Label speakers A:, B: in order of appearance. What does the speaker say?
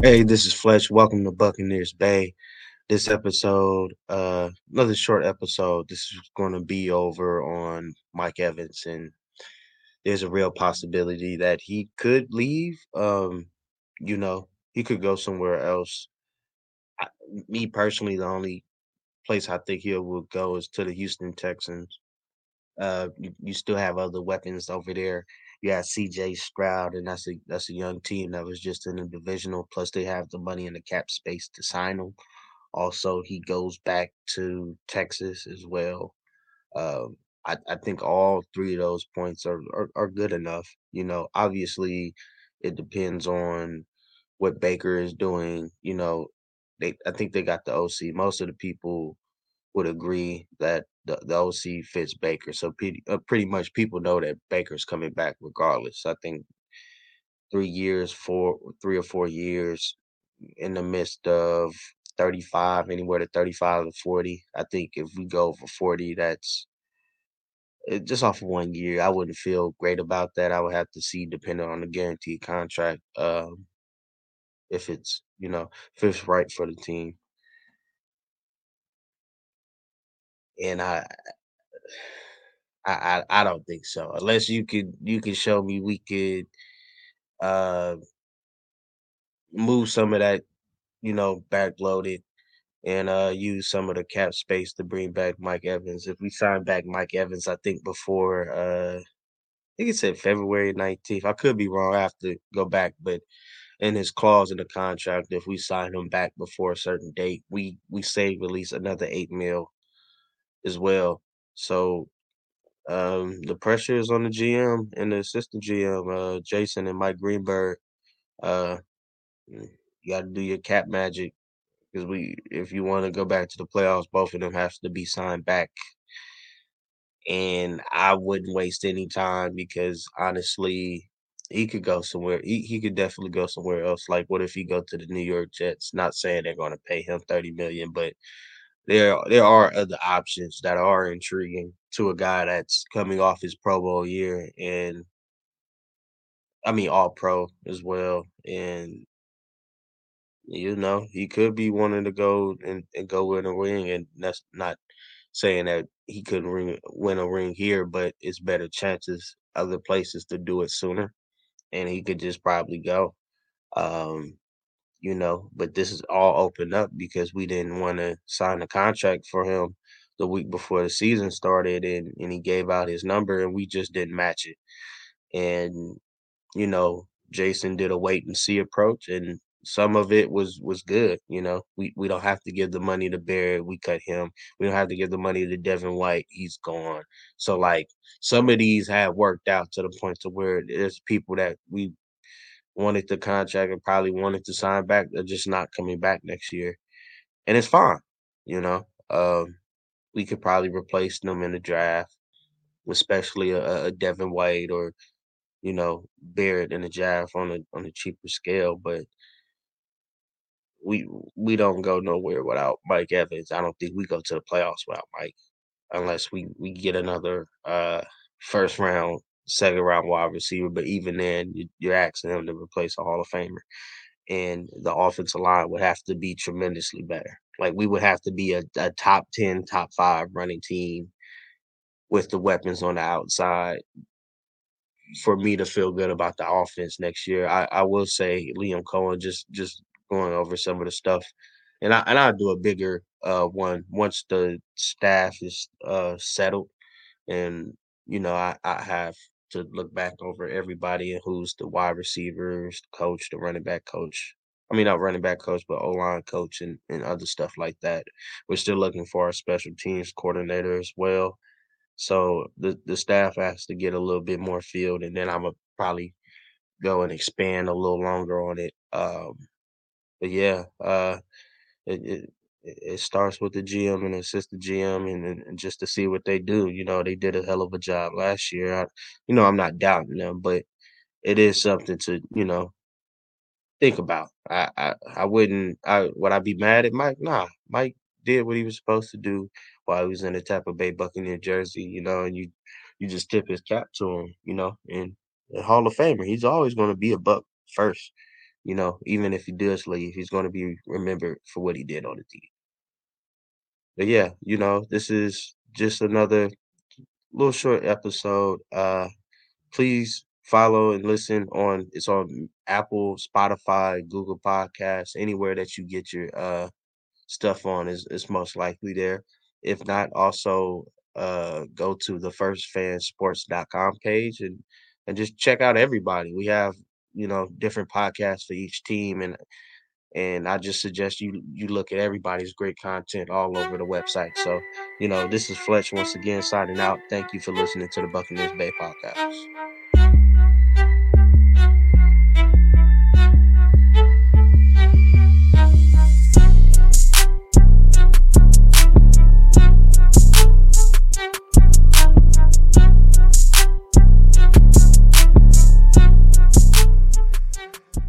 A: Hey, this is Fletch. Welcome to Buccaneers Bay. This episode, uh, another short episode. This is going to be over on Mike Evans, and there's a real possibility that he could leave. Um, you know, he could go somewhere else. I, me personally, the only place I think he will go is to the Houston Texans. Uh, you, you still have other weapons over there you got CJ Stroud, and that's a that's a young team that was just in the divisional. Plus, they have the money in the cap space to sign him. Also, he goes back to Texas as well. Um, I, I think all three of those points are, are, are good enough. You know, obviously, it depends on what Baker is doing. You know, they I think they got the OC. Most of the people would agree that the, the OC fits Baker. So pretty, uh, pretty much people know that Baker's coming back regardless. I think three years, four, three or four years in the midst of 35, anywhere to 35 to 40. I think if we go for 40, that's it, just off of one year. I wouldn't feel great about that. I would have to see, depending on the guaranteed contract, um, if it's, you know, if it's right for the team. And I, I, I, don't think so. Unless you could you could show me we could uh move some of that, you know, backloaded and uh use some of the cap space to bring back Mike Evans. If we sign back Mike Evans, I think before uh I think it said February 19th. I could be wrong. I have to go back, but in his clause in the contract, if we sign him back before a certain date, we we save at least another eight mil as well. So um, the pressure is on the GM and the assistant GM, uh, Jason and Mike Greenberg. Uh, you got to do your cap magic because we, if you want to go back to the playoffs, both of them have to be signed back. And I wouldn't waste any time because honestly, he could go somewhere. He he could definitely go somewhere else. Like, what if he go to the New York Jets? Not saying they're going to pay him thirty million, but there there are other options that are intriguing to a guy that's coming off his Pro Bowl year and I mean all pro as well. And you know, he could be wanting to go and, and go win a ring and that's not saying that he couldn't ring, win a ring here, but it's better chances other places to do it sooner. And he could just probably go. Um you know, but this is all opened up because we didn't want to sign a contract for him the week before the season started and, and he gave out his number and we just didn't match it. And, you know, Jason did a wait and see approach and some of it was was good, you know. We we don't have to give the money to Barrett, we cut him. We don't have to give the money to Devin White, he's gone. So like some of these have worked out to the point to where there's people that we wanted the contract and probably wanted to sign back. They're just not coming back next year, and it's fine. You know, um, we could probably replace them in the draft, especially a, a Devin White or you know Barrett in the draft on a on a cheaper scale. But we we don't go nowhere without Mike Evans. I don't think we go to the playoffs without Mike, unless we we get another uh, first round, second round wide receiver. But even then, you, are asking him to replace a Hall of Famer, and the offensive line would have to be tremendously better. Like we would have to be a, a top ten, top five running team with the weapons on the outside for me to feel good about the offense next year. I, I will say Liam Coen just just going over some of the stuff, and I and I'll do a bigger uh one once the staff is uh settled, and you know I I have to look back over everybody who's the wide receivers, coach, the running back coach. I mean, not running back coach, but O line coach and, and other stuff like that. We're still looking for our special teams coordinator as well. So the the staff has to get a little bit more field, and then I'm gonna probably go and expand a little longer on it. Um, but yeah, uh, it, it it starts with the GM and assistant GM, and, and just to see what they do. You know, they did a hell of a job last year. I, you know, I'm not doubting them, but it is something to you know think about. I I, I wouldn't. I would I be mad at Mike? Nah, Mike did what he was supposed to do while he was in the Tampa Bay Buccaneer jersey, you know, and you you just tip his cap to him, you know, and a Hall of Famer. He's always going to be a Buck first, you know, even if he does leave, he's going to be remembered for what he did on the team. But yeah, you know, this is just another little short episode. Uh, please follow and listen on. It's on Apple, Spotify, Google Podcasts, anywhere that you get your uh stuff on is is most likely there. If not, also uh, go to the firstfansports.com page and and just check out everybody. We have you know different podcasts for each team and and I just suggest you you look at everybody's great content all over the website. So, you know, this is Fletch once again signing out. Thank you for listening to the Buccaneers Bay podcast.